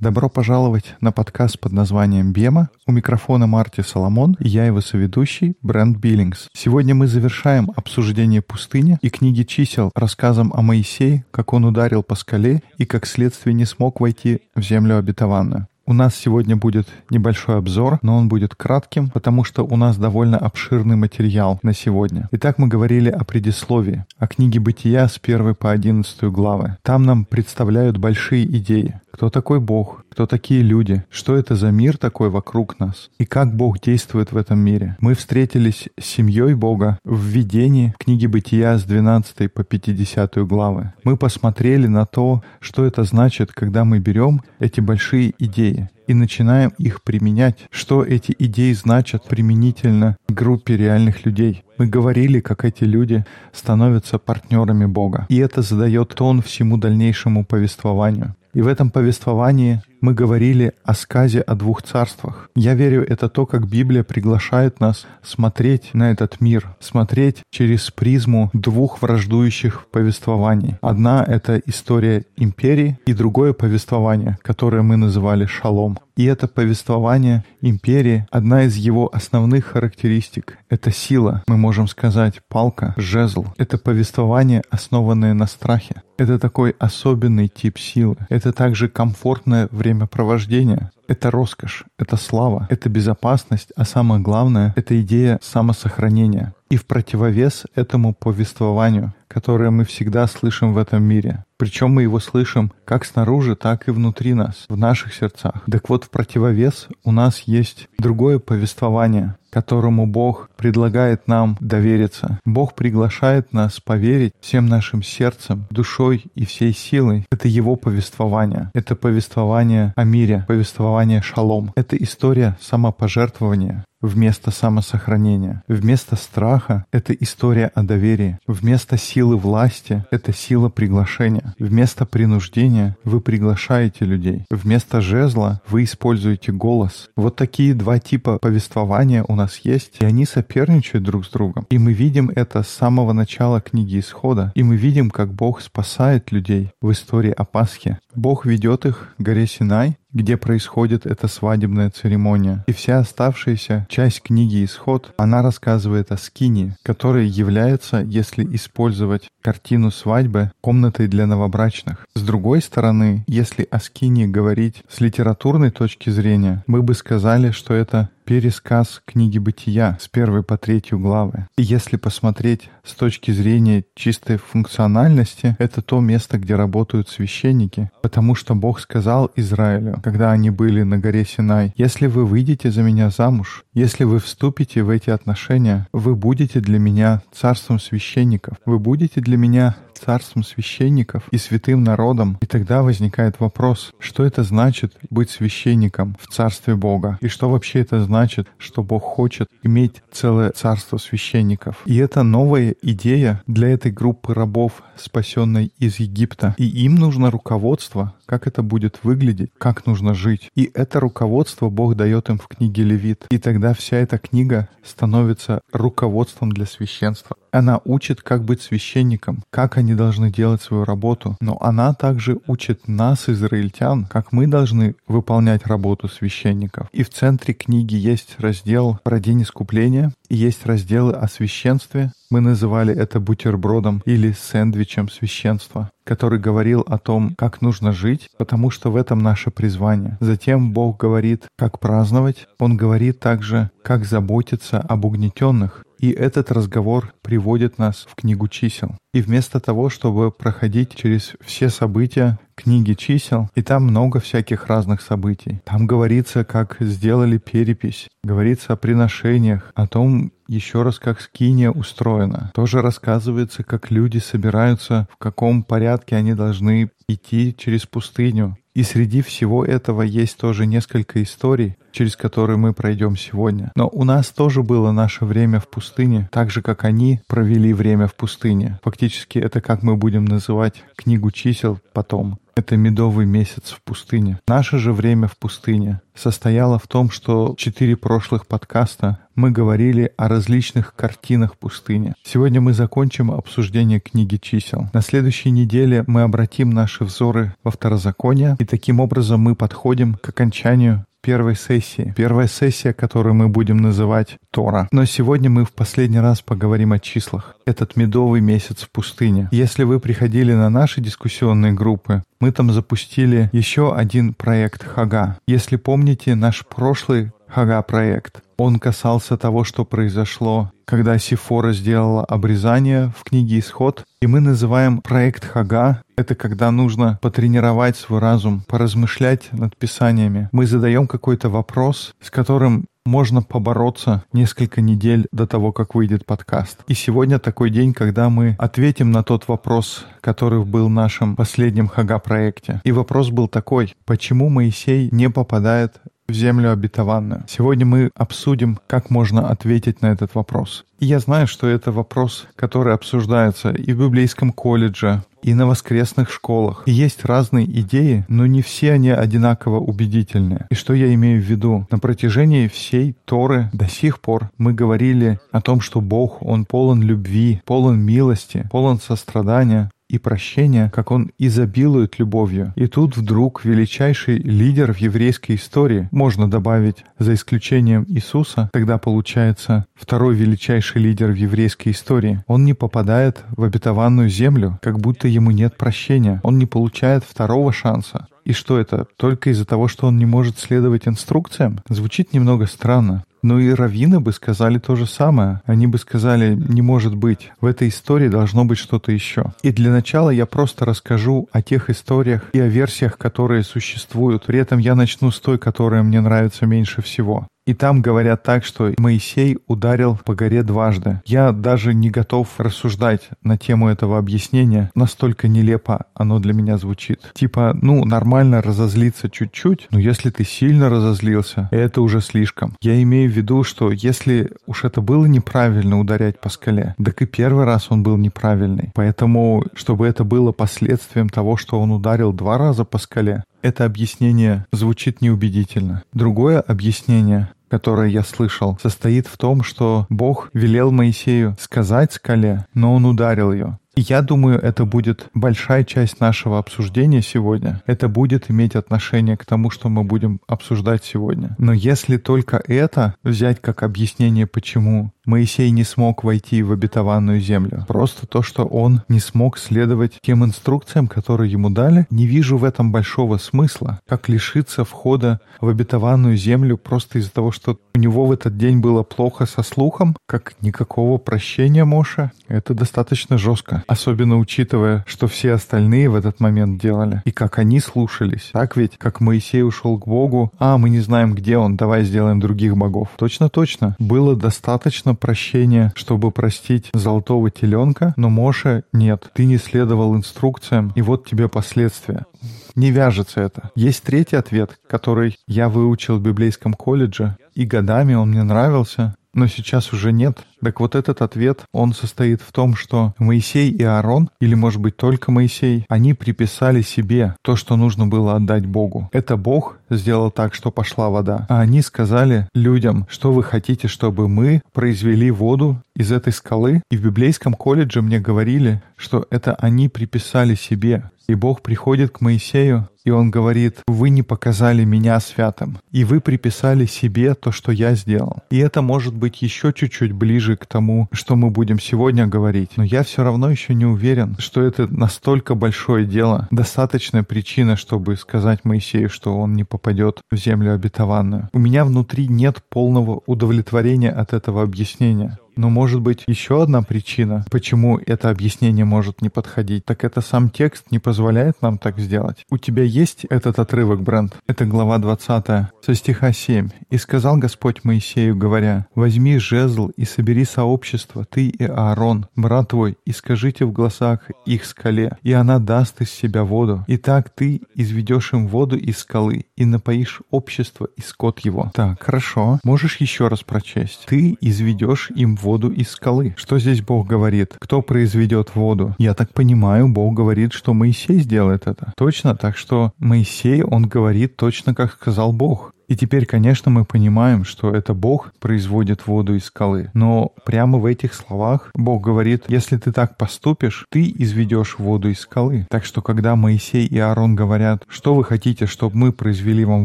Добро пожаловать на подкаст под названием «Бема». У микрофона Марти Соломон и я его соведущий Брент Биллингс. Сегодня мы завершаем обсуждение пустыни и книги чисел рассказом о Моисее, как он ударил по скале и как следствие не смог войти в землю обетованную. У нас сегодня будет небольшой обзор, но он будет кратким, потому что у нас довольно обширный материал на сегодня. Итак, мы говорили о предисловии, о книге «Бытия» с 1 по 11 главы. Там нам представляют большие идеи. Кто такой Бог? Кто такие люди? Что это за мир такой вокруг нас? И как Бог действует в этом мире? Мы встретились с семьей Бога в видении книги Бытия с 12 по 50 главы. Мы посмотрели на то, что это значит, когда мы берем эти большие идеи и начинаем их применять, что эти идеи значат применительно к группе реальных людей. Мы говорили, как эти люди становятся партнерами Бога. И это задает тон всему дальнейшему повествованию. И в этом повествовании мы говорили о сказе о двух царствах. Я верю, это то, как Библия приглашает нас смотреть на этот мир, смотреть через призму двух враждующих повествований. Одна — это история империи, и другое повествование, которое мы называли шалом. И это повествование империи, одна из его основных характеристик — это сила, мы можем сказать, палка, жезл. Это повествование, основанное на страхе. Это такой особенный тип силы. Это также комфортное времяпровождение. Это роскошь, это слава, это безопасность, а самое главное — это идея самосохранения. И в противовес этому повествованию, которое мы всегда слышим в этом мире. Причем мы его слышим как снаружи, так и внутри нас, в наших сердцах. Так вот, в противовес у нас есть другое повествование, которому Бог предлагает нам довериться. Бог приглашает нас поверить всем нашим сердцем, душой и всей силой. Это Его повествование. Это повествование о мире, повествование шалом. Это история самопожертвования, вместо самосохранения. Вместо страха — это история о доверии. Вместо силы власти — это сила приглашения. Вместо принуждения вы приглашаете людей. Вместо жезла вы используете голос. Вот такие два типа повествования у нас есть, и они соперничают друг с другом. И мы видим это с самого начала книги Исхода. И мы видим, как Бог спасает людей в истории о Пасхе. Бог ведет их к горе Синай, где происходит эта свадебная церемония. И вся оставшаяся часть книги «Исход», она рассказывает о скине, которая является, если использовать картину свадьбы, комнатой для новобрачных. С другой стороны, если о скине говорить с литературной точки зрения, мы бы сказали, что это пересказ книги «Бытия» с первой по третью главы. И если посмотреть с точки зрения чистой функциональности, это то место, где работают священники, потому что Бог сказал Израилю, когда они были на горе Синай, «Если вы выйдете за меня замуж, если вы вступите в эти отношения, вы будете для меня царством священников, вы будете для меня царством священников и святым народом. И тогда возникает вопрос, что это значит быть священником в царстве Бога? И что вообще это значит, что Бог хочет иметь целое царство священников? И это новая идея для этой группы рабов, спасенной из Египта. И им нужно руководство, как это будет выглядеть, как нужно жить. И это руководство Бог дает им в книге Левит. И тогда вся эта книга становится руководством для священства. Она учит, как быть священником, как они должны делать свою работу. Но она также учит нас, израильтян, как мы должны выполнять работу священников. И в центре книги есть раздел про день искупления, есть разделы о священстве. Мы называли это бутербродом или сэндвичем священства, который говорил о том, как нужно жить, потому что в этом наше призвание. Затем Бог говорит, как праздновать. Он говорит также, как заботиться об угнетенных. И этот разговор приводит нас в книгу чисел. И вместо того, чтобы проходить через все события книги чисел, и там много всяких разных событий. Там говорится, как сделали перепись, говорится о приношениях, о том, еще раз, как скиния устроена. Тоже рассказывается, как люди собираются, в каком порядке они должны идти через пустыню. И среди всего этого есть тоже несколько историй, через который мы пройдем сегодня. Но у нас тоже было наше время в пустыне, так же, как они провели время в пустыне. Фактически это как мы будем называть книгу чисел потом. Это медовый месяц в пустыне. Наше же время в пустыне состояло в том, что четыре прошлых подкаста мы говорили о различных картинах пустыни. Сегодня мы закончим обсуждение книги чисел. На следующей неделе мы обратим наши взоры во второзаконие, и таким образом мы подходим к окончанию первой сессии. Первая сессия, которую мы будем называть Тора. Но сегодня мы в последний раз поговорим о числах. Этот медовый месяц в пустыне. Если вы приходили на наши дискуссионные группы, мы там запустили еще один проект Хага. Если помните наш прошлый Хага-проект, он касался того, что произошло, когда Сифора сделала обрезание в книге «Исход». И мы называем проект Хага — это когда нужно потренировать свой разум, поразмышлять над писаниями. Мы задаем какой-то вопрос, с которым можно побороться несколько недель до того, как выйдет подкаст. И сегодня такой день, когда мы ответим на тот вопрос, который был в нашем последнем Хага-проекте. И вопрос был такой, почему Моисей не попадает в землю обетованную. Сегодня мы обсудим, как можно ответить на этот вопрос. И я знаю, что это вопрос, который обсуждается и в библейском колледже, и на воскресных школах. И есть разные идеи, но не все они одинаково убедительные. И что я имею в виду? На протяжении всей Торы до сих пор мы говорили о том, что Бог, Он полон любви, полон милости, полон сострадания, и прощения, как он изобилует любовью. И тут вдруг величайший лидер в еврейской истории, можно добавить, за исключением Иисуса, тогда получается второй величайший лидер в еврейской истории. Он не попадает в обетованную землю, как будто ему нет прощения. Он не получает второго шанса. И что это? Только из-за того, что он не может следовать инструкциям? Звучит немного странно. Но и раввины бы сказали то же самое. Они бы сказали, не может быть, в этой истории должно быть что-то еще. И для начала я просто расскажу о тех историях и о версиях, которые существуют. При этом я начну с той, которая мне нравится меньше всего. И там говорят так, что Моисей ударил по горе дважды. Я даже не готов рассуждать на тему этого объяснения. Настолько нелепо оно для меня звучит. Типа, ну, нормально разозлиться чуть-чуть, но если ты сильно разозлился, это уже слишком. Я имею в виду, что если уж это было неправильно ударять по скале, так и первый раз он был неправильный. Поэтому, чтобы это было последствием того, что он ударил два раза по скале, это объяснение звучит неубедительно. Другое объяснение которое я слышал, состоит в том, что Бог велел Моисею сказать скале, но он ударил ее. И я думаю, это будет большая часть нашего обсуждения сегодня. Это будет иметь отношение к тому, что мы будем обсуждать сегодня. Но если только это взять как объяснение, почему Моисей не смог войти в обетованную землю, просто то, что он не смог следовать тем инструкциям, которые ему дали, не вижу в этом большого смысла. Как лишиться входа в обетованную землю просто из-за того, что у него в этот день было плохо со слухом, как никакого прощения Моша, это достаточно жестко. Особенно учитывая, что все остальные в этот момент делали. И как они слушались. Так ведь, как Моисей ушел к Богу, а, мы не знаем, где он, давай сделаем других богов. Точно-точно. Было достаточно прощения, чтобы простить золотого теленка, но Моше нет. Ты не следовал инструкциям, и вот тебе последствия не вяжется это. Есть третий ответ, который я выучил в библейском колледже, и годами он мне нравился, но сейчас уже нет. Так вот этот ответ, он состоит в том, что Моисей и Аарон, или может быть только Моисей, они приписали себе то, что нужно было отдать Богу. Это Бог сделал так, что пошла вода. А они сказали людям, что вы хотите, чтобы мы произвели воду из этой скалы. И в библейском колледже мне говорили, что это они приписали себе. И Бог приходит к Моисею и он говорит, вы не показали меня святым, и вы приписали себе то, что я сделал. И это может быть еще чуть-чуть ближе к тому, что мы будем сегодня говорить. Но я все равно еще не уверен, что это настолько большое дело, достаточная причина, чтобы сказать Моисею, что он не попадет в землю обетованную. У меня внутри нет полного удовлетворения от этого объяснения. Но может быть еще одна причина, почему это объяснение может не подходить, так это сам текст не позволяет нам так сделать. У тебя есть этот отрывок, Брент? Это глава 20, со стиха 7. «И сказал Господь Моисею, говоря, «Возьми жезл и собери сообщество, ты и Аарон, брат твой, и скажите в глазах их скале, и она даст из себя воду. И так ты изведешь им воду из скалы, и напоишь общество и скот его». Так, хорошо. Можешь еще раз прочесть. «Ты изведешь им воду из скалы». Что здесь Бог говорит? Кто произведет воду? Я так понимаю, Бог говорит, что Моисей сделает это. Точно? Так что Моисей, он говорит точно, как сказал Бог. И теперь, конечно, мы понимаем, что это Бог производит воду из скалы. Но прямо в этих словах Бог говорит, если ты так поступишь, ты изведешь воду из скалы. Так что, когда Моисей и Аарон говорят, что вы хотите, чтобы мы произвели вам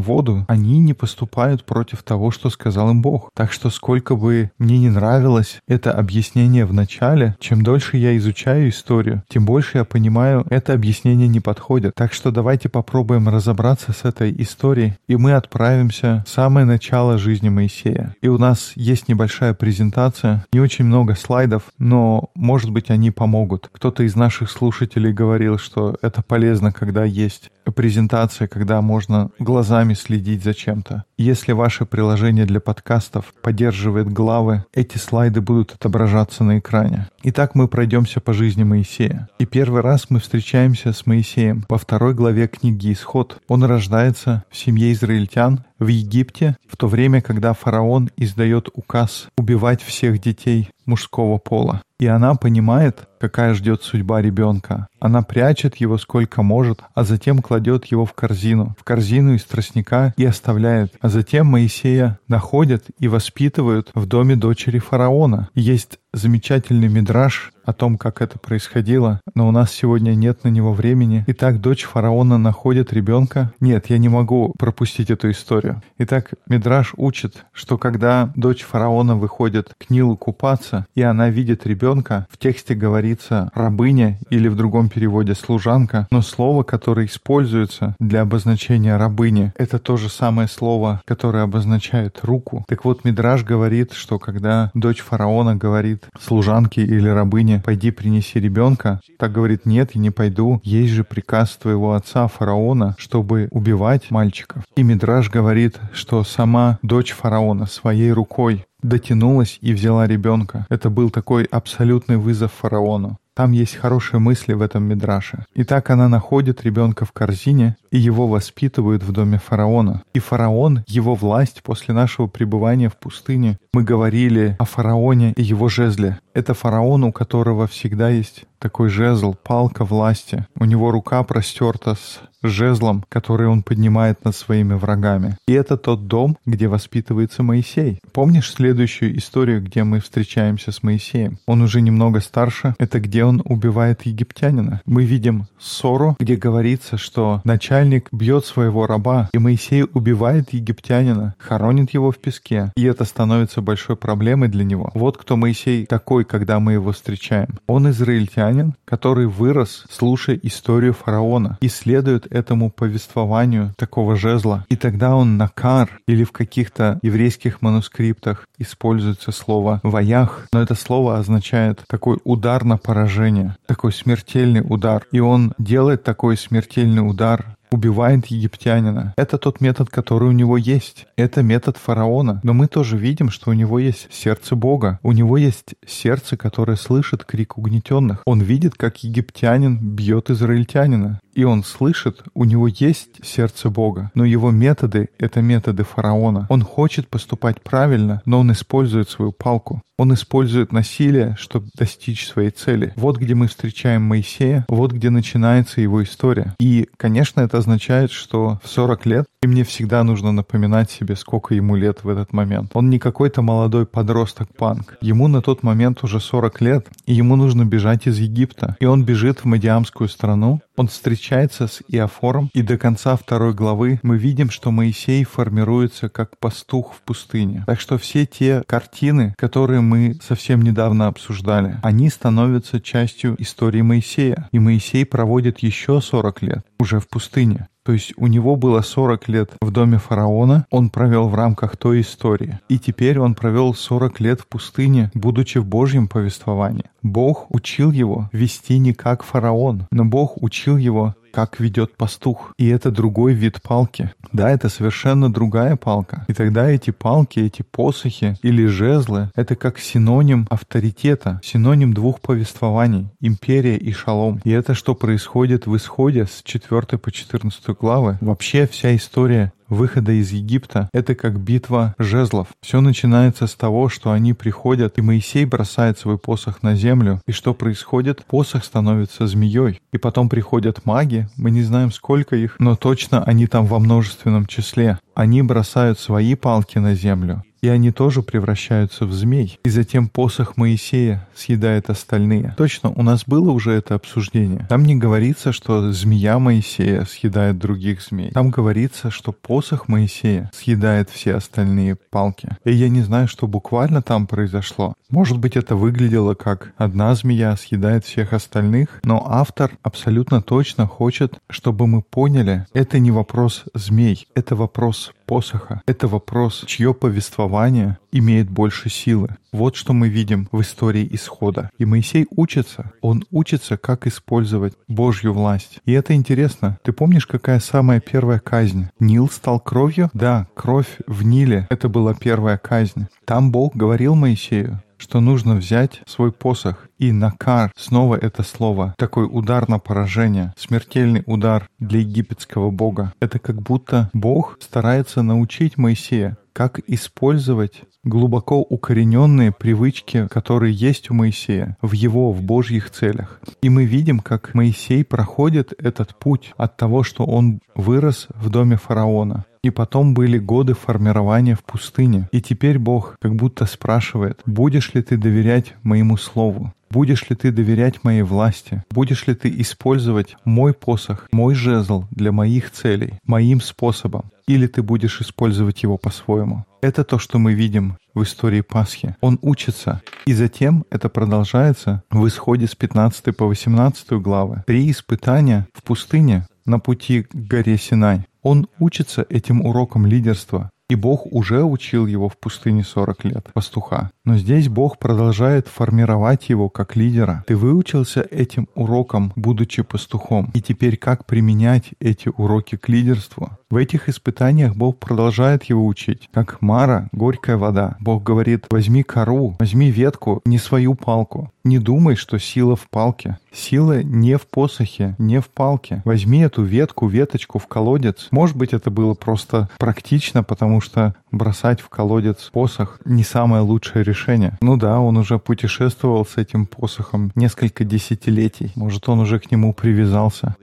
воду, они не поступают против того, что сказал им Бог. Так что, сколько бы мне не нравилось это объяснение в начале, чем дольше я изучаю историю, тем больше я понимаю, это объяснение не подходит. Так что давайте попробуем разобраться с этой историей, и мы отправимся вернемся в самое начало жизни Моисея. И у нас есть небольшая презентация, не очень много слайдов, но, может быть, они помогут. Кто-то из наших слушателей говорил, что это полезно, когда есть презентация, когда можно глазами следить за чем-то. Если ваше приложение для подкастов поддерживает главы, эти слайды будут отображаться на экране. Итак, мы пройдемся по жизни Моисея. И первый раз мы встречаемся с Моисеем во второй главе книги «Исход». Он рождается в семье израильтян в Египте, в то время, когда фараон издает указ убивать всех детей мужского пола. И она понимает, какая ждет судьба ребенка. Она прячет его сколько может, а затем кладет его в корзину, в корзину из тростника и оставляет. А затем Моисея находят и воспитывают в доме дочери фараона. Есть замечательный мидраж о том, как это происходило, но у нас сегодня нет на него времени. Итак, дочь фараона находит ребенка. Нет, я не могу пропустить эту историю. Итак, мидраж учит, что когда дочь фараона выходит к Нилу купаться, и она видит ребенка, в тексте говорится рабыня или в другом переводе служанка, но слово, которое используется для обозначения рабыни, это то же самое слово, которое обозначает руку. Так вот, мидраж говорит, что когда дочь фараона говорит служанке или рабыне, пойди принеси ребенка, так говорит, нет, я не пойду, есть же приказ твоего отца фараона, чтобы убивать мальчиков. И Мидраж говорит, что сама дочь фараона своей рукой дотянулась и взяла ребенка. Это был такой абсолютный вызов фараону. Там есть хорошие мысли в этом мидраше. И так она находит ребенка в корзине, и его воспитывают в доме фараона. И фараон, его власть после нашего пребывания в пустыне, мы говорили о фараоне и его жезле. Это фараон, у которого всегда есть такой жезл, палка власти. У него рука простерта с жезлом, который он поднимает над своими врагами. И это тот дом, где воспитывается Моисей. Помнишь следующую историю, где мы встречаемся с Моисеем? Он уже немного старше. Это где он убивает египтянина. Мы видим ссору, где говорится, что начальник бьет своего раба, и Моисей убивает египтянина, хоронит его в песке. И это становится большой проблемой для него. Вот кто Моисей такой, когда мы его встречаем. Он израильтянин, который вырос, слушая историю фараона, и следует этому повествованию такого жезла. И тогда он накар или в каких-то еврейских манускриптах используется слово «ваях», но это слово означает такой удар на поражение, такой смертельный удар. И он делает такой смертельный удар убивает египтянина. Это тот метод, который у него есть. Это метод фараона. Но мы тоже видим, что у него есть сердце Бога. У него есть сердце, которое слышит крик угнетенных. Он видит, как египтянин бьет израильтянина. И он слышит, у него есть сердце Бога, но его методы — это методы фараона. Он хочет поступать правильно, но он использует свою палку. Он использует насилие, чтобы достичь своей цели. Вот где мы встречаем Моисея, вот где начинается его история. И, конечно, это означает, что в 40 лет и мне всегда нужно напоминать себе, сколько ему лет в этот момент. Он не какой-то молодой подросток-панк. Ему на тот момент уже 40 лет, и ему нужно бежать из Египта. И он бежит в Мадиамскую страну, он встречается с Иофором, и до конца второй главы мы видим, что Моисей формируется как пастух в пустыне. Так что все те картины, которые мы совсем недавно обсуждали, они становятся частью истории Моисея. И Моисей проводит еще 40 лет уже в пустыне. То есть у него было 40 лет в доме фараона, он провел в рамках той истории. И теперь он провел 40 лет в пустыне, будучи в Божьем повествовании. Бог учил его вести не как фараон, но Бог учил его как ведет пастух. И это другой вид палки. Да, это совершенно другая палка. И тогда эти палки, эти посохи или жезлы — это как синоним авторитета, синоним двух повествований — империя и шалом. И это что происходит в исходе с 4 по 14 главы. Вообще вся история выхода из Египта — это как битва жезлов. Все начинается с того, что они приходят, и Моисей бросает свой посох на землю. И что происходит? Посох становится змеей. И потом приходят маги, мы не знаем сколько их, но точно они там во множественном числе. Они бросают свои палки на землю, и они тоже превращаются в змей. И затем посох Моисея съедает остальные. Точно, у нас было уже это обсуждение. Там не говорится, что змея Моисея съедает других змей. Там говорится, что посох Моисея съедает все остальные палки. И я не знаю, что буквально там произошло. Может быть, это выглядело как одна змея съедает всех остальных, но автор абсолютно точно хочет, чтобы мы поняли, это не вопрос змей, это вопрос посоха. Это вопрос, чье повествование имеет больше силы. Вот что мы видим в истории исхода. И Моисей учится. Он учится, как использовать Божью власть. И это интересно. Ты помнишь, какая самая первая казнь? Нил стал кровью? Да, кровь в Ниле. Это была первая казнь. Там Бог говорил Моисею, что нужно взять свой посох и накар, снова это слово, такой удар на поражение, смертельный удар для египетского бога. Это как будто Бог старается научить Моисея, как использовать глубоко укорененные привычки, которые есть у Моисея, в его, в Божьих целях. И мы видим, как Моисей проходит этот путь от того, что он вырос в доме фараона, и потом были годы формирования в пустыне. И теперь Бог как будто спрашивает, будешь ли ты доверять моему слову? Будешь ли ты доверять моей власти? Будешь ли ты использовать мой посох, мой жезл для моих целей, моим способом? Или ты будешь использовать его по-своему? Это то, что мы видим в истории Пасхи. Он учится. И затем это продолжается в исходе с 15 по 18 главы. Три испытания в пустыне на пути к горе Синай. Он учится этим урокам лидерства, и Бог уже учил его в пустыне 40 лет, пастуха. Но здесь Бог продолжает формировать его как лидера. Ты выучился этим урокам, будучи пастухом. И теперь как применять эти уроки к лидерству? В этих испытаниях Бог продолжает его учить. Как Мара, горькая вода. Бог говорит, возьми кору, возьми ветку, не свою палку. Не думай, что сила в палке. Сила не в посохе, не в палке. Возьми эту ветку, веточку в колодец. Может быть, это было просто практично, потому что бросать в колодец посох не самое лучшее решение. Ну да, он уже путешествовал с этим посохом несколько десятилетий. Может, он уже к нему привязался.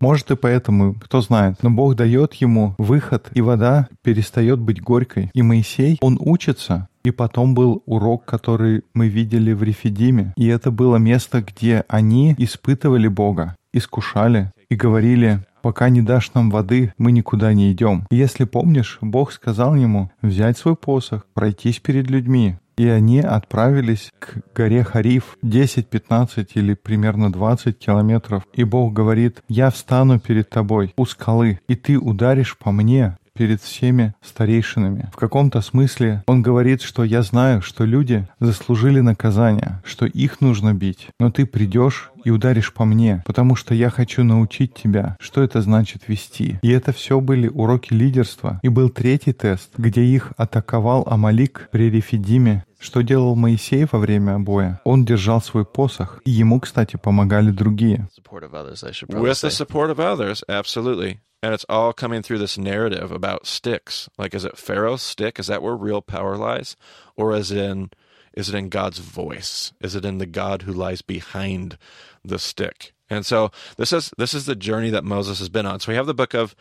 Может и поэтому, кто знает, но Бог дает ему выход, и вода перестает быть горькой. И Моисей, он учится, и потом был урок, который мы видели в Рефидиме. И это было место, где они испытывали Бога, искушали и говорили, пока не дашь нам воды, мы никуда не идем. И если помнишь, Бог сказал ему взять свой посох, пройтись перед людьми, и они отправились к горе Хариф 10, 15 или примерно 20 километров. И Бог говорит, я встану перед тобой у скалы, и ты ударишь по мне, перед всеми старейшинами. В каком-то смысле он говорит, что я знаю, что люди заслужили наказание, что их нужно бить, но ты придешь и ударишь по мне, потому что я хочу научить тебя, что это значит вести. И это все были уроки лидерства. И был третий тест, где их атаковал Амалик при Рефидиме, что делал Моисей во время боя? Он держал свой посох, и ему, кстати, помогали другие. With the support of others, absolutely. And it's all coming through this narrative about sticks. Like, is it Pharaoh's stick? Is that where real power lies? Or is it in, is it in God's voice? Is it in the God who lies behind the stick? And so this is this is the journey that Moses has been on. So we have the book of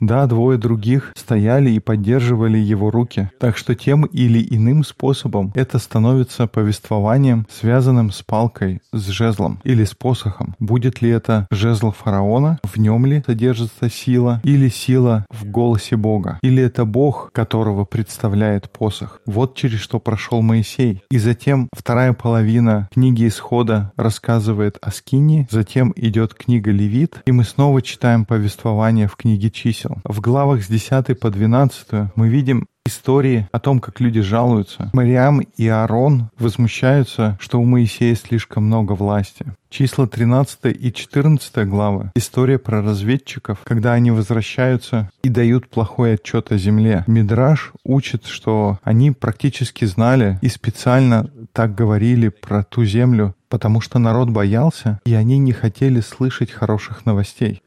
Да, двое других стояли и поддерживали его руки. Так что тем или иным способом это становится повествованием, связанным с палкой, с жезлом или с посохом. Будет ли это жезл фараона, в нем ли содержится сила, или сила в голосе Бога, или это Бог, которого представляет посох. Вот через что прошел Моисей. И затем вторая половина книги Исхода рассказывает о Скинии, Затем идет книга Левит, и мы снова читаем повествование в книге чисел. В главах с 10 по 12 мы видим истории о том, как люди жалуются. Мариам и Аарон возмущаются, что у Моисея слишком много власти. Числа 13 и 14 главы. История про разведчиков, когда они возвращаются и дают плохой отчет о земле. Мидраш учит, что они практически знали и специально так говорили про ту землю, потому что народ боялся, и они не хотели слышать хороших новостей.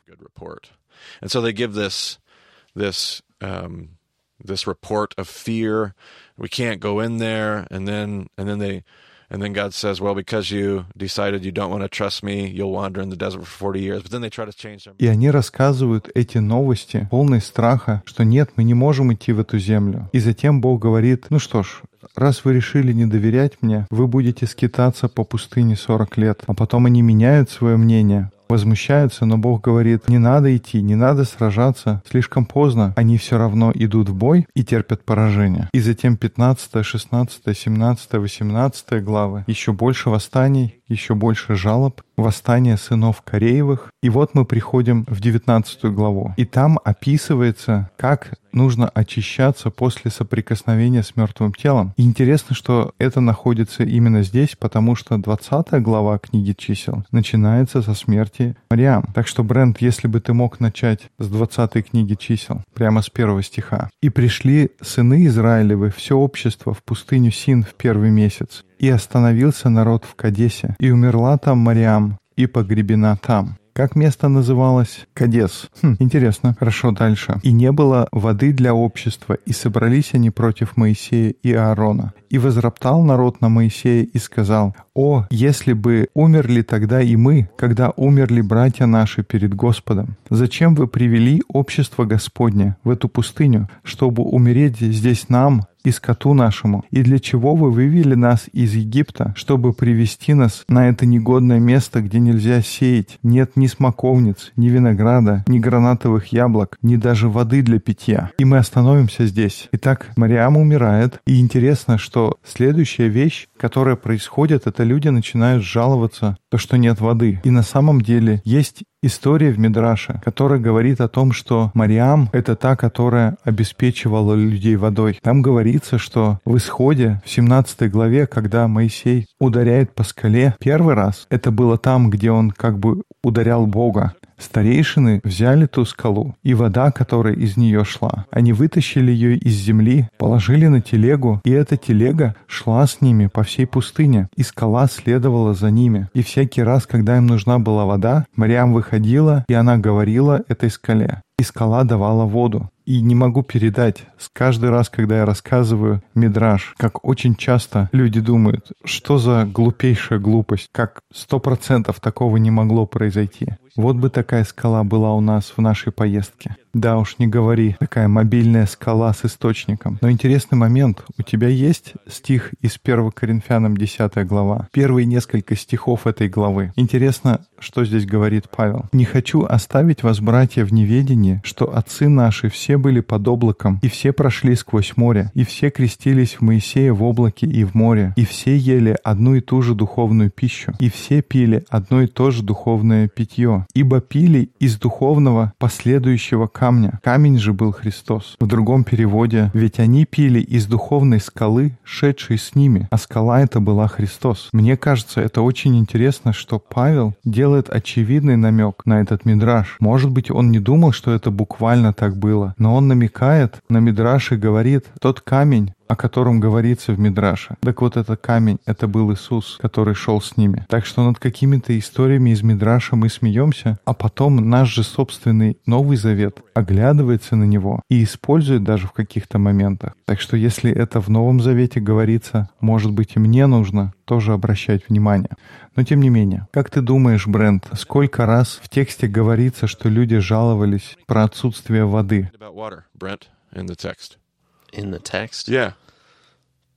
Um, this report of fear. We can't go in there. And then, and then they, and then God says, well, because you decided you don't want to trust me, you'll wander in the desert for 40 years. But then they try to change their... И они рассказывают эти новости, полные страха, что нет, мы не можем идти в эту землю. И затем Бог говорит, ну что ж, раз вы решили не доверять мне, вы будете скитаться по пустыне 40 лет. А потом они меняют свое мнение, возмущаются, но Бог говорит, не надо идти, не надо сражаться, слишком поздно. Они все равно идут в бой и терпят поражение. И затем 15, 16, 17, 18 главы. Еще больше восстаний, еще больше жалоб, восстание сынов Кореевых. И вот мы приходим в 19 главу. И там описывается, как нужно очищаться после соприкосновения с мертвым телом. И интересно, что это находится именно здесь, потому что 20 глава книги чисел начинается со смерти Мариам. Так что, Брент, если бы ты мог начать с 20 книги чисел, прямо с первого стиха. «И пришли сыны Израилевы, все общество, в пустыню Син в первый месяц, и остановился народ в Кадесе, и умерла там Мариам, и погребена там. Как место называлось? Кадес. Хм, интересно. Хорошо, дальше. «И не было воды для общества, и собрались они против Моисея и Аарона. И возроптал народ на Моисея и сказал, «О, если бы умерли тогда и мы, когда умерли братья наши перед Господом! Зачем вы привели общество Господне в эту пустыню, чтобы умереть здесь нам, и скоту нашему? И для чего вы вывели нас из Египта, чтобы привести нас на это негодное место, где нельзя сеять? Нет ни смоковниц, ни винограда, ни гранатовых яблок, ни даже воды для питья. И мы остановимся здесь. Итак, Мариам умирает. И интересно, что следующая вещь, которая происходит, это люди начинают жаловаться, то, что нет воды. И на самом деле есть история в Мидраше, которая говорит о том, что Мариам — это та, которая обеспечивала людей водой. Там говорится, что в исходе, в 17 главе, когда Моисей ударяет по скале первый раз, это было там, где он как бы ударял Бога. Старейшины взяли ту скалу, и вода, которая из нее шла. Они вытащили ее из земли, положили на телегу, и эта телега шла с ними по всей пустыне, и скала следовала за ними. И всякий раз, когда им нужна была вода, Мариам выходила, и она говорила этой скале. И скала давала воду. И не могу передать, каждый раз, когда я рассказываю мидраж, как очень часто люди думают, что за глупейшая глупость, как сто процентов такого не могло произойти. Вот бы такая скала была у нас в нашей поездке. Да уж не говори, такая мобильная скала с источником. Но интересный момент. У тебя есть стих из 1 Коринфянам 10 глава? Первые несколько стихов этой главы. Интересно, что здесь говорит Павел. «Не хочу оставить вас, братья, в неведении, что отцы наши все были под облаком, и все прошли сквозь море, и все крестились в Моисея в облаке и в море, и все ели одну и ту же духовную пищу, и все пили одно и то же духовное питье, ибо пили из духовного последующего камня. Камень же был Христос. В другом переводе, ведь они пили из духовной скалы, шедшей с ними, а скала это была Христос. Мне кажется, это очень интересно, что Павел делает очевидный намек на этот мидраж. Может быть, он не думал, что это буквально так было, но он намекает на мидраж и говорит, тот камень, о котором говорится в Мидраше. Так вот, этот камень — это был Иисус, который шел с ними. Так что над какими-то историями из Мидраша мы смеемся, а потом наш же собственный Новый Завет оглядывается на него и использует даже в каких-то моментах. Так что если это в Новом Завете говорится, может быть и мне нужно тоже обращать внимание. Но тем не менее, как ты думаешь, Брент, сколько раз в тексте говорится, что люди жаловались про отсутствие воды? In the text. Yeah,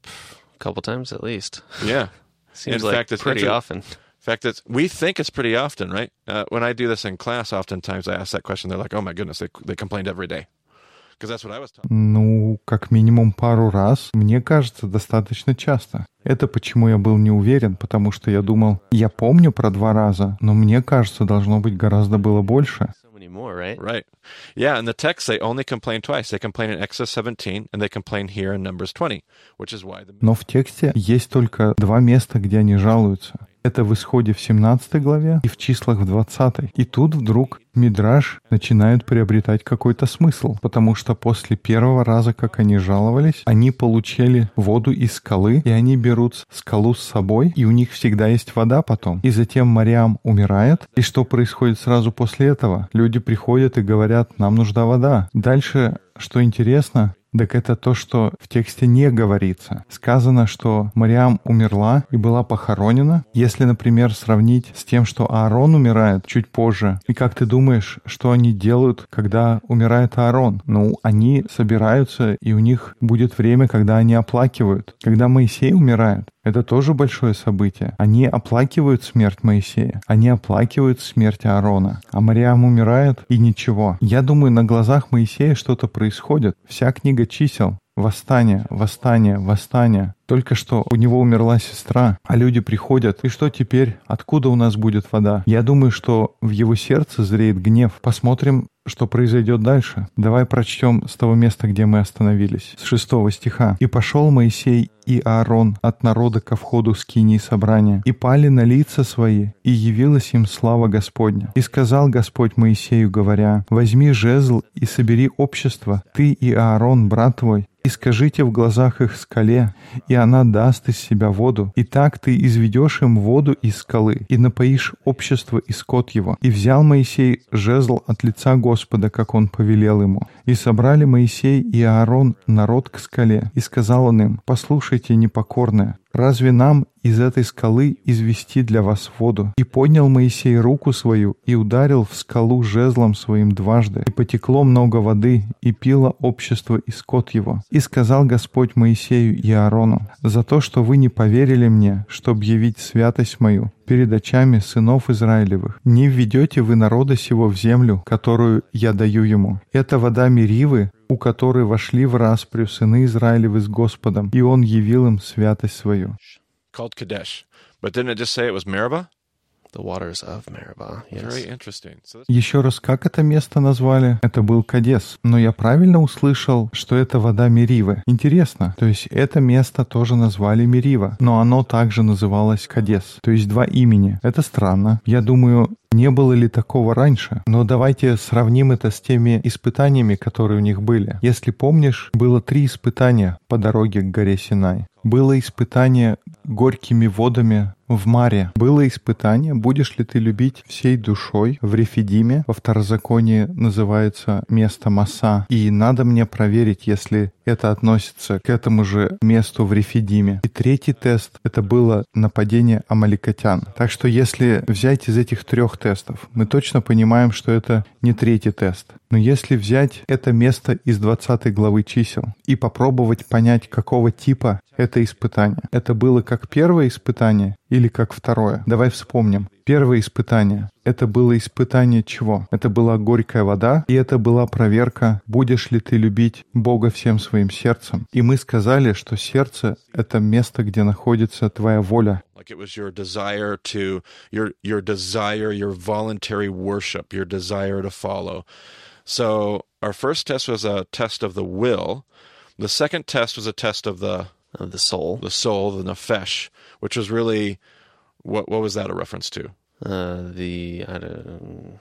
a couple times at least. yeah. Seems In like fact, it's pretty inter- often. In fact, it's, we think it's pretty often, right? Uh, when I do this in class, oftentimes I ask that question. They're like, "Oh my goodness, they they complained every day," because that's what I was taught. Ну, как минимум пару раз. Мне кажется, достаточно часто. Это почему я был не уверен, потому что я думал, я помню про два раза, но мне кажется, должно быть гораздо было больше. So many more, right? Right. Yeah, in the text, they only complain twice. They complain in Exodus 17, and they complain here in Numbers 20, which is why the Но в тексте есть только два места, где они жалуются. Это в исходе в 17 главе и в числах в 20. И тут вдруг Мидраш начинает приобретать какой-то смысл, потому что после первого раза, как они жаловались, они получили воду из скалы, и они берут скалу с собой, и у них всегда есть вода потом. И затем Мариам умирает, и что происходит сразу после этого? Люди приходят и говорят, нам нужна вода. Дальше, что интересно, так это то, что в тексте не говорится. Сказано, что Мариам умерла и была похоронена. Если, например, сравнить с тем, что Аарон умирает чуть позже, и как ты думаешь, что они делают, когда умирает Аарон? Ну, они собираются, и у них будет время, когда они оплакивают. Когда Моисей умирает, это тоже большое событие. Они оплакивают смерть Моисея. Они оплакивают смерть Аарона. А Мариам умирает, и ничего. Я думаю, на глазах Моисея что-то происходит. Вся книга чисел. Восстание, восстание, восстание. Только что у него умерла сестра, а люди приходят. И что теперь? Откуда у нас будет вода? Я думаю, что в его сердце зреет гнев. Посмотрим, что произойдет дальше. Давай прочтем с того места, где мы остановились, с шестого стиха. «И пошел Моисей и Аарон от народа ко входу скинии собрания, и пали на лица свои, и явилась им слава Господня. И сказал Господь Моисею, говоря, «Возьми жезл и собери общество, ты и Аарон, брат твой, и скажите в глазах их скале, и она даст из себя воду. И так ты изведешь им воду из скалы, и напоишь общество и скот его. И взял Моисей жезл от лица Господа, как он повелел ему. И собрали Моисей и Аарон народ к скале. И сказал он им, послушайте, непокорные, Разве нам из этой скалы извести для вас воду? И поднял Моисей руку свою и ударил в скалу жезлом своим дважды. И потекло много воды, и пило общество и скот его. И сказал Господь Моисею и Аарону, «За то, что вы не поверили мне, чтобы явить святость мою перед очами сынов Израилевых, не введете вы народа сего в землю, которую я даю ему. Это вода Меривы, у которой вошли в распрю сыны Израилевы с Господом, и он явил им святость свою». Еще раз, как это место назвали? Это был Кадес. Но я правильно услышал, что это вода Меривы. Интересно. То есть это место тоже назвали Мерива, но оно также называлось Кадес. То есть два имени. Это странно. Я думаю, не было ли такого раньше? Но давайте сравним это с теми испытаниями, которые у них были. Если помнишь, было три испытания по дороге к горе Синай. Было испытание горькими водами в маре. Было испытание, будешь ли ты любить всей душой в Рефидиме. Во второзаконии называется место Маса. И надо мне проверить, если это относится к этому же месту в Рефидиме. И третий тест — это было нападение амаликотян. Так что если взять из этих трех тестов, мы точно понимаем, что это не третий тест. Но если взять это место из 20 главы чисел и попробовать понять, какого типа это испытание, это было как первое испытание или как второе? Давай вспомним. Первое испытание — это было испытание чего? Это была горькая вода, и это была проверка, будешь ли ты любить Бога всем своим сердцем. И мы сказали, что сердце — это место, где находится твоя воля, like it was your desire to your your desire, your voluntary worship, your desire to follow. So our first test was a test of the will. The second test was a test of the Of the soul. the soul, the nefesh, which was really what what was that a reference to? Uh, the I don't,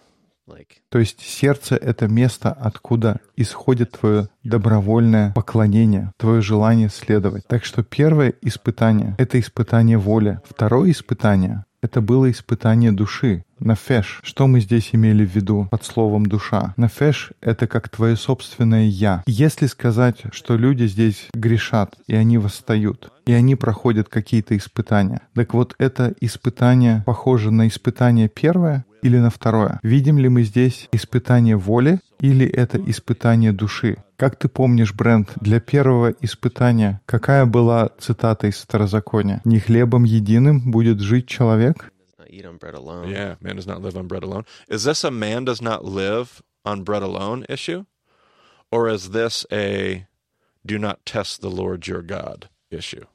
Like, То есть сердце — это место, откуда исходит твое добровольное поклонение, твое желание следовать. Так что первое испытание — это испытание воли. Второе испытание — это было испытание души. Нафеш. Что мы здесь имели в виду под словом «душа»? Нафеш — это как твое собственное «я». Если сказать, что люди здесь грешат, и они восстают, и они проходят какие-то испытания, так вот это испытание похоже на испытание первое или на второе? Видим ли мы здесь испытание воли или это испытание души? Как ты помнишь, Брент, для первого испытания какая была цитата из Второзакония? «Не хлебом единым будет жить человек, eat on bread alone. Yeah, man does not live on bread alone. Is this a man does not live on bread alone issue? Or is this a do not test the Lord your God issue?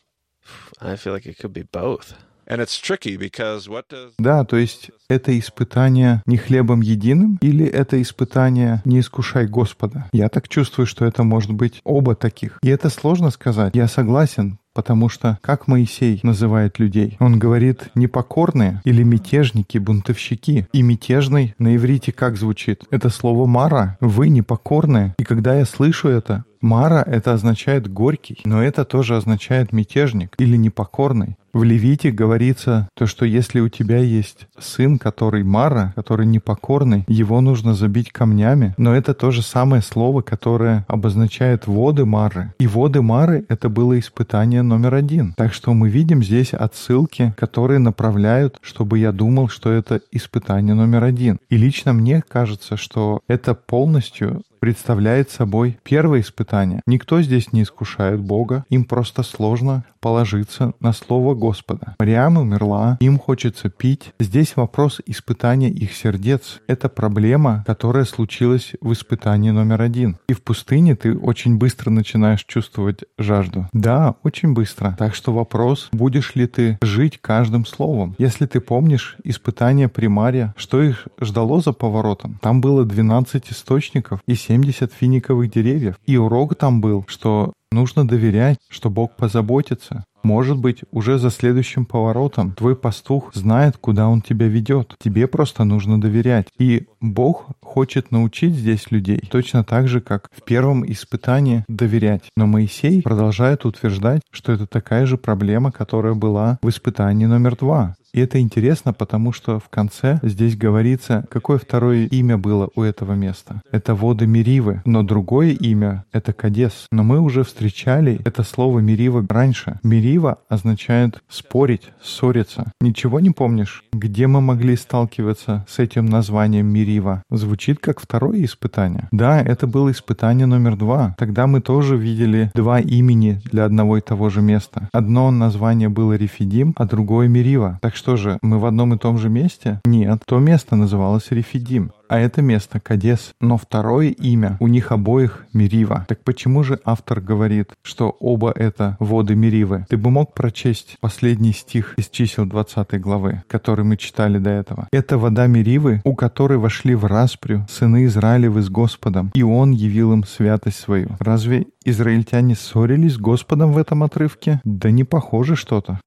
I feel like it could be both. And it's tricky because what does Да, то есть это испытание не хлебом единым или это испытание не искушай Господа? Я так чувствую, что это может быть оба таких. И это сложно сказать. Я согласен, Потому что как Моисей называет людей? Он говорит непокорные или мятежники, бунтовщики. И мятежный на иврите как звучит? Это слово «мара». Вы непокорные. И когда я слышу это, Мара — это означает горький, но это тоже означает мятежник или непокорный. В Левите говорится то, что если у тебя есть сын, который Мара, который непокорный, его нужно забить камнями, но это то же самое слово, которое обозначает воды Мары. И воды Мары — это было испытание номер один. Так что мы видим здесь отсылки, которые направляют, чтобы я думал, что это испытание номер один. И лично мне кажется, что это полностью представляет собой первое испытание. Никто здесь не искушает Бога, им просто сложно положиться на Слово Господа. Мариам умерла, им хочется пить. Здесь вопрос испытания их сердец. Это проблема, которая случилась в испытании номер один. И в пустыне ты очень быстро начинаешь чувствовать жажду. Да, очень быстро. Так что вопрос, будешь ли ты жить каждым словом. Если ты помнишь испытание примария, что их ждало за поворотом? Там было 12 источников и 70 финиковых деревьев. И урок там был, что нужно доверять, что Бог позаботится. Может быть, уже за следующим поворотом твой пастух знает, куда он тебя ведет. Тебе просто нужно доверять. И Бог хочет научить здесь людей точно так же, как в первом испытании доверять. Но Моисей продолжает утверждать, что это такая же проблема, которая была в испытании номер два. И это интересно, потому что в конце здесь говорится, какое второе имя было у этого места. Это воды Меривы, но другое имя — это Кадес. Но мы уже встречали это слово Мерива раньше. Мерива означает спорить, ссориться. Ничего не помнишь? Где мы могли сталкиваться с этим названием Мерива? Звучит как второе испытание. Да, это было испытание номер два. Тогда мы тоже видели два имени для одного и того же места. Одно название было Рефидим, а другое Мерива. Так что же, мы в одном и том же месте? Нет, то место называлось Рефидим, а это место Кадес. Но второе имя у них обоих Мерива. Так почему же автор говорит, что оба это воды Меривы? Ты бы мог прочесть последний стих из чисел 20 главы, который мы читали до этого. Это вода Меривы, у которой вошли в распрю сыны Израилевы с Господом, и Он явил им святость свою. Разве израильтяне ссорились с Господом в этом отрывке? Да не похоже что-то.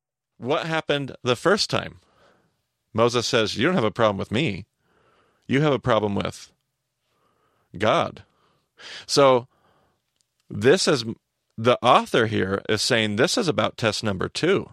What happened the first time? Moses says, You don't have a problem with me. You have a problem with God. So this is the author here is saying this is about test number two.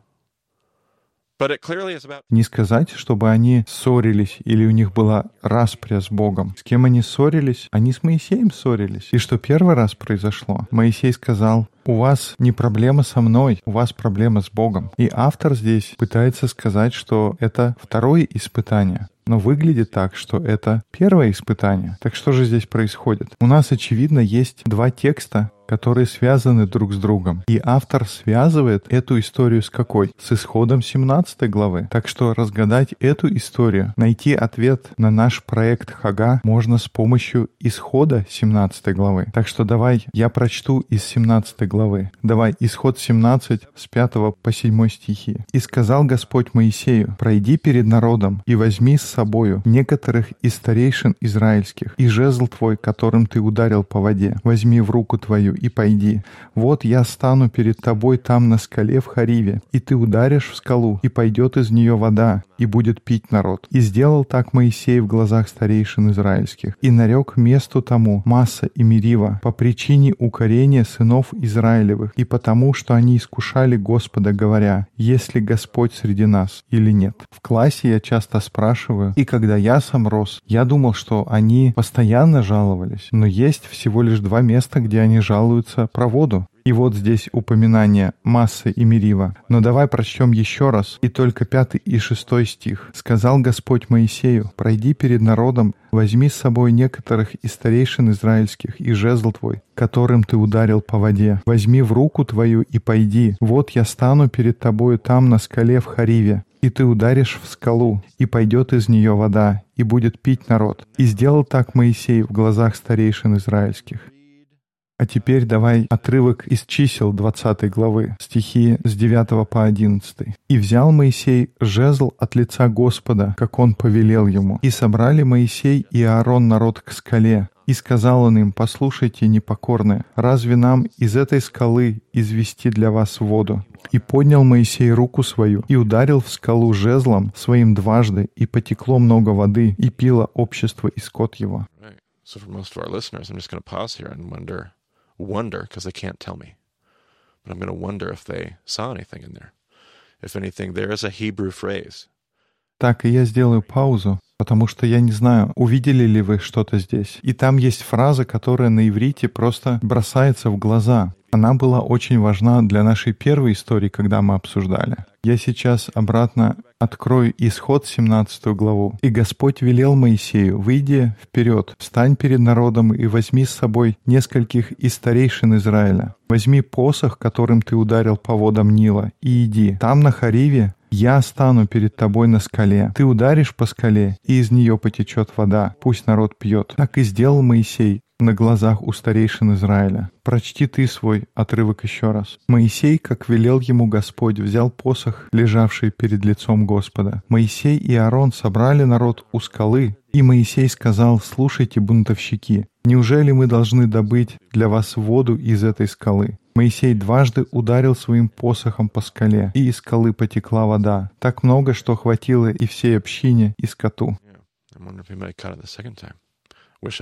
Не сказать, чтобы они ссорились или у них была распря с Богом. С кем они ссорились? Они с Моисеем ссорились. И что первый раз произошло? Моисей сказал, у вас не проблема со мной, у вас проблема с Богом. И автор здесь пытается сказать, что это второе испытание. Но выглядит так, что это первое испытание. Так что же здесь происходит? У нас, очевидно, есть два текста, которые связаны друг с другом. И автор связывает эту историю с какой? С исходом 17 главы. Так что разгадать эту историю, найти ответ на наш проект Хага можно с помощью исхода 17 главы. Так что давай я прочту из 17 главы. Давай исход 17 с 5 по 7 стихи. «И сказал Господь Моисею, пройди перед народом и возьми с собою некоторых из старейшин израильских, и жезл твой, которым ты ударил по воде, возьми в руку твою и пойди. Вот я стану перед тобой там на скале в Хариве, и ты ударишь в скалу, и пойдет из нее вода, и будет пить народ. И сделал так Моисей в глазах старейшин израильских, и нарек месту тому Масса и Мерива по причине укорения сынов Израилевых, и потому, что они искушали Господа, говоря, есть ли Господь среди нас или нет. В классе я часто спрашиваю, и когда я сам рос, я думал, что они постоянно жаловались, но есть всего лишь два места, где они жалуются про воду. И вот здесь упоминание массы и Мерива. Но давай прочтем еще раз, и только пятый и шестой стих. «Сказал Господь Моисею, пройди перед народом, возьми с собой некоторых из старейшин израильских и жезл твой, которым ты ударил по воде. Возьми в руку твою и пойди. Вот я стану перед тобою там на скале в Хариве, и ты ударишь в скалу, и пойдет из нее вода, и будет пить народ. И сделал так Моисей в глазах старейшин израильских. А теперь давай отрывок из чисел 20 главы, стихи с 9 по 11. «И взял Моисей жезл от лица Господа, как он повелел ему. И собрали Моисей и Аарон народ к скале, и сказал он им, «Послушайте, непокорные, разве нам из этой скалы извести для вас воду?» И поднял Моисей руку свою, и ударил в скалу жезлом своим дважды, и потекло много воды, и пило общество и скот его. So for most of our listeners, I'm just going to pause here and wonder, wonder, because they can't tell me, but I'm going to wonder if they saw anything in there. If anything, there is a Hebrew phrase. Так, и я сделаю паузу, потому что я не знаю, увидели ли вы что-то здесь. И там есть фраза, которая на иврите просто бросается в глаза. Она была очень важна для нашей первой истории, когда мы обсуждали. Я сейчас обратно открою исход 17 главу. «И Господь велел Моисею, выйди вперед, встань перед народом и возьми с собой нескольких из старейшин Израиля. Возьми посох, которым ты ударил по водам Нила, и иди. Там на Хариве я стану перед тобой на скале. Ты ударишь по скале, и из нее потечет вода. Пусть народ пьет. Так и сделал Моисей на глазах у старейшин Израиля. Прочти ты свой отрывок еще раз. Моисей, как велел ему Господь, взял посох, лежавший перед лицом Господа. Моисей и Аарон собрали народ у скалы, и Моисей сказал, «Слушайте, бунтовщики, неужели мы должны добыть для вас воду из этой скалы?» Моисей дважды ударил своим посохом по скале, и из скалы потекла вода, так много, что хватило и всей общине, и скоту. Wish.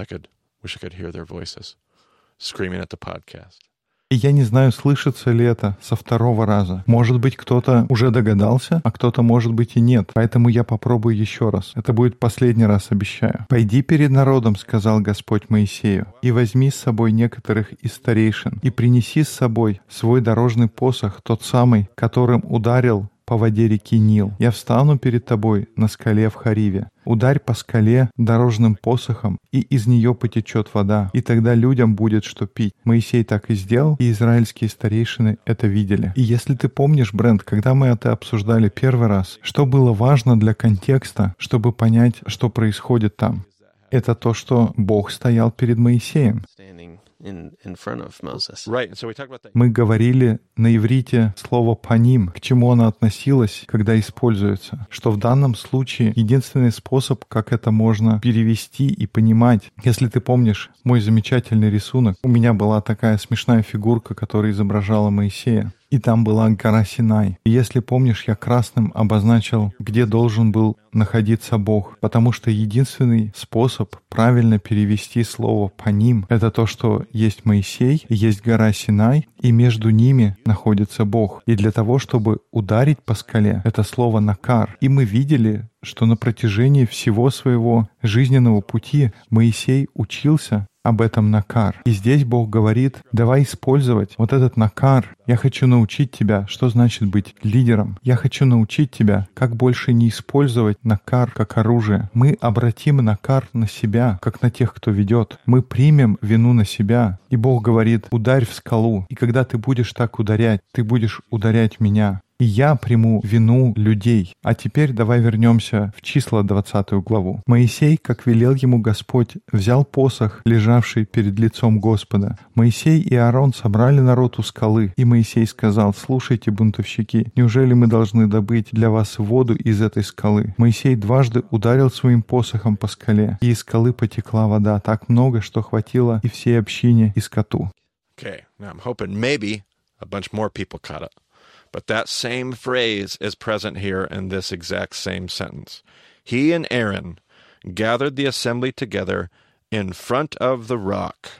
И я не знаю, слышится ли это со второго раза. Может быть, кто-то уже догадался, а кто-то, может быть, и нет. Поэтому я попробую еще раз. Это будет последний раз, обещаю. «Пойди перед народом», — сказал Господь Моисею, «и возьми с собой некоторых из старейшин, и принеси с собой свой дорожный посох, тот самый, которым ударил по воде реки Нил. Я встану перед тобой на скале в Хариве. Ударь по скале дорожным посохом, и из нее потечет вода, и тогда людям будет что пить. Моисей так и сделал, и израильские старейшины это видели. И если ты помнишь, Брент, когда мы это обсуждали первый раз, что было важно для контекста, чтобы понять, что происходит там? Это то, что Бог стоял перед Моисеем. Standing in, in front of Moses. Right. And so we talked about that. Мы говорили на иврите слово «паним», к чему оно относилось, когда используется. Что в данном случае единственный способ, как это можно перевести и понимать. Если ты помнишь мой замечательный рисунок, у меня была такая смешная фигурка, которая изображала Моисея. И там была гора Синай. И если помнишь, я красным обозначил, где должен был находиться Бог, потому что единственный способ правильно перевести слово по ним — это то, что есть Моисей, есть гора Синай, и между ними находится Бог. И для того, чтобы ударить по скале, это слово «накар». И мы видели, что на протяжении всего своего жизненного пути Моисей учился об этом накар. И здесь Бог говорит, давай использовать вот этот накар. Я хочу научить тебя, что значит быть лидером. Я хочу научить тебя, как больше не использовать накар как оружие. Мы обратим накар на себя, как на тех, кто ведет. Мы примем вину на себя. И Бог говорит, ударь в скалу. И когда ты будешь так ударять, ты будешь ударять меня и я приму вину людей. А теперь давай вернемся в числа 20 главу. Моисей, как велел ему Господь, взял посох, лежавший перед лицом Господа. Моисей и Аарон собрали народ у скалы, и Моисей сказал, «Слушайте, бунтовщики, неужели мы должны добыть для вас воду из этой скалы?» Моисей дважды ударил своим посохом по скале, и из скалы потекла вода так много, что хватило и всей общине, и скоту. Okay, now I'm hoping maybe a bunch more people caught it. But that same phrase is present here in this exact same sentence. He and Aaron gathered the assembly together in front of the rock.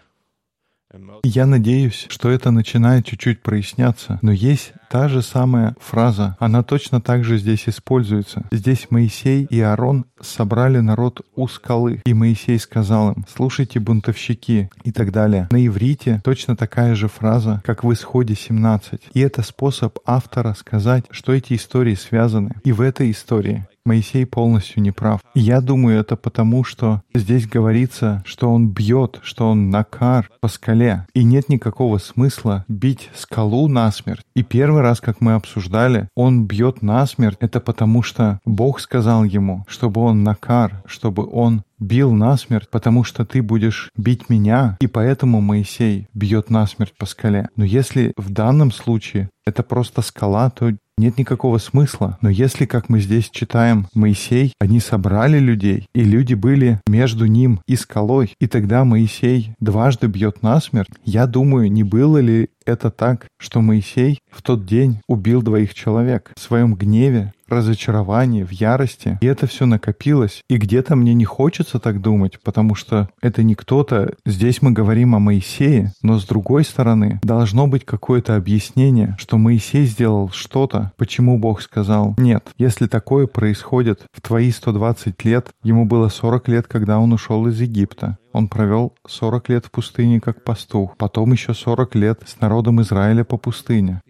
Я надеюсь, что это начинает чуть-чуть проясняться, но есть та же самая фраза, она точно так же здесь используется. Здесь Моисей и Аарон собрали народ у скалы, и Моисей сказал им, слушайте, бунтовщики, и так далее. На иврите точно такая же фраза, как в Исходе 17. И это способ автора сказать, что эти истории связаны. И в этой истории Моисей полностью не прав. я думаю, это потому, что здесь говорится, что он бьет, что он накар по скале. И нет никакого смысла бить скалу насмерть. И первый раз, как мы обсуждали, он бьет насмерть. Это потому, что Бог сказал ему, чтобы он накар, чтобы он бил насмерть, потому что ты будешь бить меня, и поэтому Моисей бьет насмерть по скале. Но если в данном случае это просто скала, то нет никакого смысла. Но если, как мы здесь читаем, Моисей, они собрали людей, и люди были между ним и скалой, и тогда Моисей дважды бьет насмерть, я думаю, не было ли это так, что Моисей в тот день убил двоих человек в своем гневе, разочаровании, в ярости. И это все накопилось. И где-то мне не хочется так думать, потому что это не кто-то. Здесь мы говорим о Моисее, но с другой стороны должно быть какое-то объяснение, что Моисей сделал что-то, почему Бог сказал «нет». Если такое происходит в твои 120 лет, ему было 40 лет, когда он ушел из Египта. Он провел 40 лет в пустыне как пастух, потом еще 40 лет с народом Израиля по пустыне.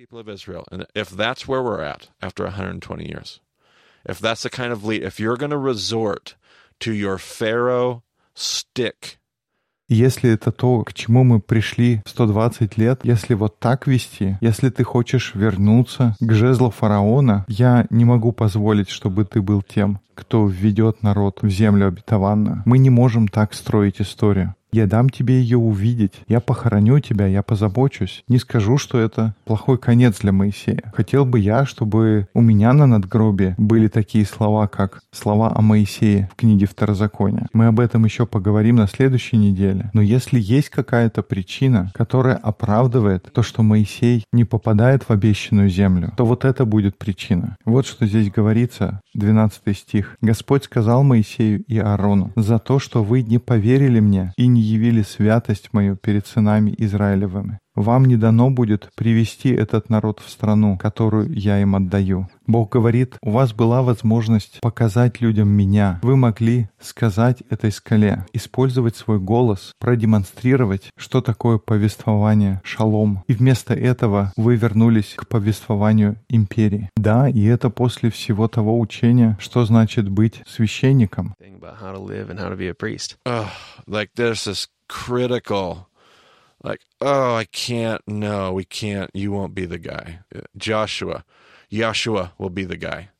Stick, если это то, к чему мы пришли 120 лет, если вот так вести, если ты хочешь вернуться к жезлу фараона, я не могу позволить, чтобы ты был тем, кто введет народ в землю обетованную. Мы не можем так строить историю. Я дам тебе ее увидеть. Я похороню тебя, я позабочусь. Не скажу, что это плохой конец для Моисея. Хотел бы я, чтобы у меня на надгробе были такие слова, как слова о Моисее в книге Второзакония. Мы об этом еще поговорим на следующей неделе. Но если есть какая-то причина, которая оправдывает то, что Моисей не попадает в обещанную землю, то вот это будет причина. Вот что здесь говорится, 12 стих. «Господь сказал Моисею и Аарону, за то, что вы не поверили мне и не явили святость мою перед сынами Израилевыми. Вам не дано будет привести этот народ в страну, которую я им отдаю. Бог говорит, у вас была возможность показать людям меня. Вы могли сказать этой скале, использовать свой голос, продемонстрировать, что такое повествование шалом. И вместо этого вы вернулись к повествованию империи. Да, и это после всего того учения, что значит быть священником. This critical like, oh, I can't. No, we can't. You won't be the guy. Joshua, Joshua will be the guy.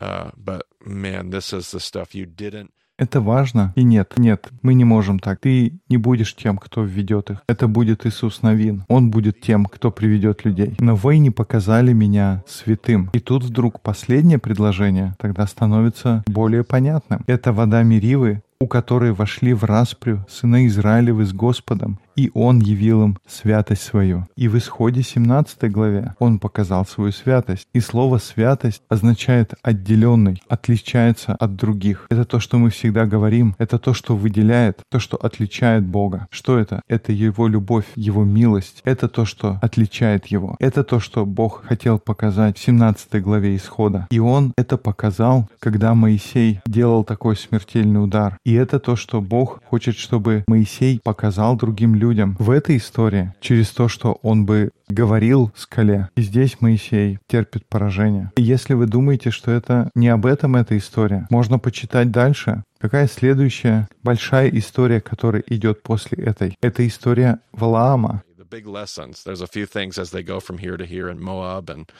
Uh, but man, this is the stuff you didn't. Это важно. И нет, нет, мы не можем так. Ты не будешь тем, кто введет их. Это будет Иисус Новин. Он будет тем, кто приведет людей. Но вы не показали меня святым. И тут вдруг последнее предложение тогда становится более понятным. Это вода Меривы, у которой вошли в распрю сына Израилевы с Господом, и Он явил им святость свою. И в исходе 17 главе Он показал свою святость. И слово «святость» означает «отделенный», отличается от других. Это то, что мы всегда говорим, это то, что выделяет, то, что отличает Бога. Что это? Это Его любовь, Его милость. Это то, что отличает Его. Это то, что Бог хотел показать в 17 главе Исхода. И Он это показал, когда Моисей делал такой смертельный удар. И это то, что Бог хочет, чтобы Моисей показал другим людям, людям в этой истории через то, что он бы говорил скале. И здесь Моисей терпит поражение. И если вы думаете, что это не об этом эта история, можно почитать дальше. Какая следующая большая история, которая идет после этой? Это история Валаама. big lessons. There's a few things as they go from here to here in Moab and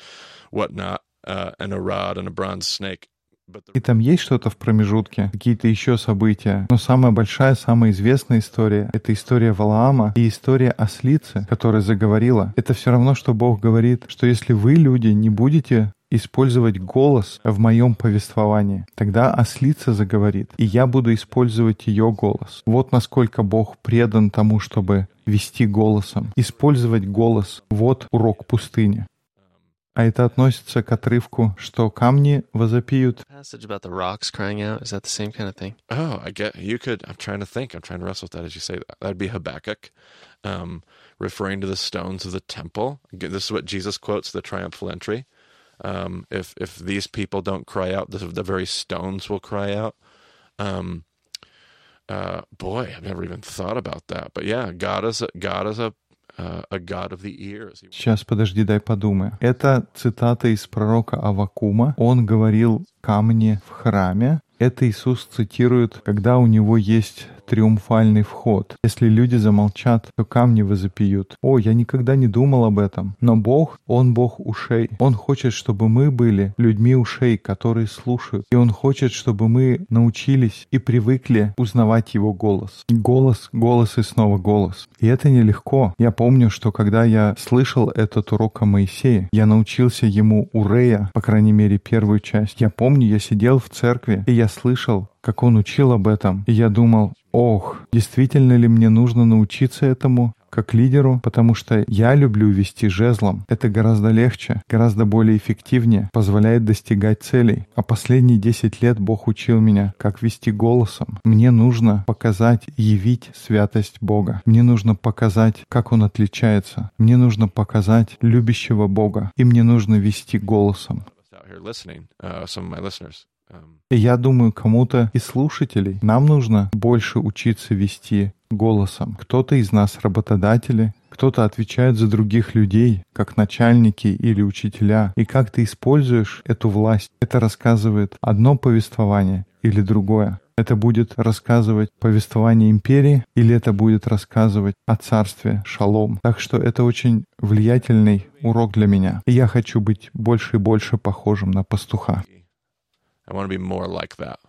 whatnot, uh, and a rod and a bronze snake. И там есть что-то в промежутке, какие-то еще события. Но самая большая, самая известная история — это история Валаама и история ослицы, которая заговорила. Это все равно, что Бог говорит, что если вы, люди, не будете использовать голос в моем повествовании. Тогда ослица заговорит, и я буду использовать ее голос. Вот насколько Бог предан тому, чтобы вести голосом, использовать голос. Вот урок пустыни. А это относится к отрывку, что камни возопьют. Passage about the rocks crying out. Is that the same kind of thing? Oh, I get you could. I'm trying to think. I'm trying to wrestle with that as you say that. That'd be Habakkuk, um, referring to the stones of the temple. Again, This is what Jesus quotes the triumphal entry. Um, if if these people don't cry out, the, the very stones will cry out. Um, uh, boy, I've never even thought about that. But yeah, God is a, God is a He- Сейчас, подожди, дай подумаю. Это цитата из пророка Авакума. Он говорил «камни в храме». Это Иисус цитирует, когда у него есть триумфальный вход. Если люди замолчат, то камни возопьют. О, я никогда не думал об этом. Но Бог, Он Бог ушей. Он хочет, чтобы мы были людьми ушей, которые слушают. И Он хочет, чтобы мы научились и привыкли узнавать Его голос. Голос, голос и снова голос. И это нелегко. Я помню, что когда я слышал этот урок о Моисее, я научился ему Урея, по крайней мере, первую часть. Я помню, я сидел в церкви, и я слышал, как он учил об этом. И я думал, ох, действительно ли мне нужно научиться этому? как лидеру, потому что я люблю вести жезлом. Это гораздо легче, гораздо более эффективнее, позволяет достигать целей. А последние 10 лет Бог учил меня, как вести голосом. Мне нужно показать, явить святость Бога. Мне нужно показать, как Он отличается. Мне нужно показать любящего Бога. И мне нужно вести голосом. И я думаю, кому-то из слушателей нам нужно больше учиться вести голосом. Кто-то из нас работодатели, кто-то отвечает за других людей, как начальники или учителя. И как ты используешь эту власть, это рассказывает одно повествование или другое. Это будет рассказывать повествование империи или это будет рассказывать о царстве шалом. Так что это очень влиятельный урок для меня. И я хочу быть больше и больше похожим на пастуха. I want to be more like that.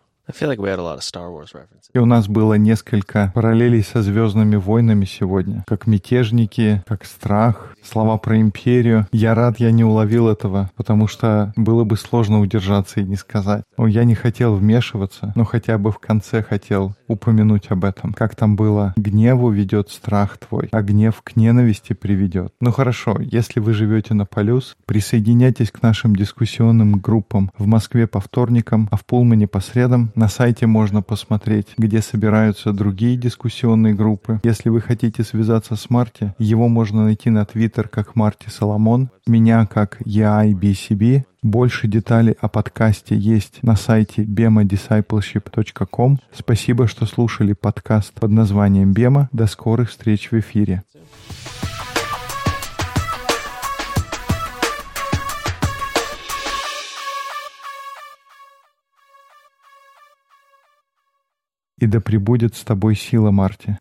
И у нас было несколько параллелей со «Звездными войнами» сегодня. Как мятежники, как страх, слова про империю. Я рад, я не уловил этого, потому что было бы сложно удержаться и не сказать. Ну, я не хотел вмешиваться, но хотя бы в конце хотел упомянуть об этом. Как там было «К гневу ведет страх твой, а гнев к ненависти приведет». Ну хорошо, если вы живете на Полюс, присоединяйтесь к нашим дискуссионным группам в Москве по вторникам, а в Пулмане по средам. На сайте можно посмотреть, где собираются другие дискуссионные группы. Если вы хотите связаться с Марти, его можно найти на Твиттер как Марти Соломон, меня как EIBCB. Больше деталей о подкасте есть на сайте bemadiscipleship.com. Спасибо, что слушали подкаст под названием «Бема». До скорых встреч в эфире. И да пребудет с тобой сила, Марти.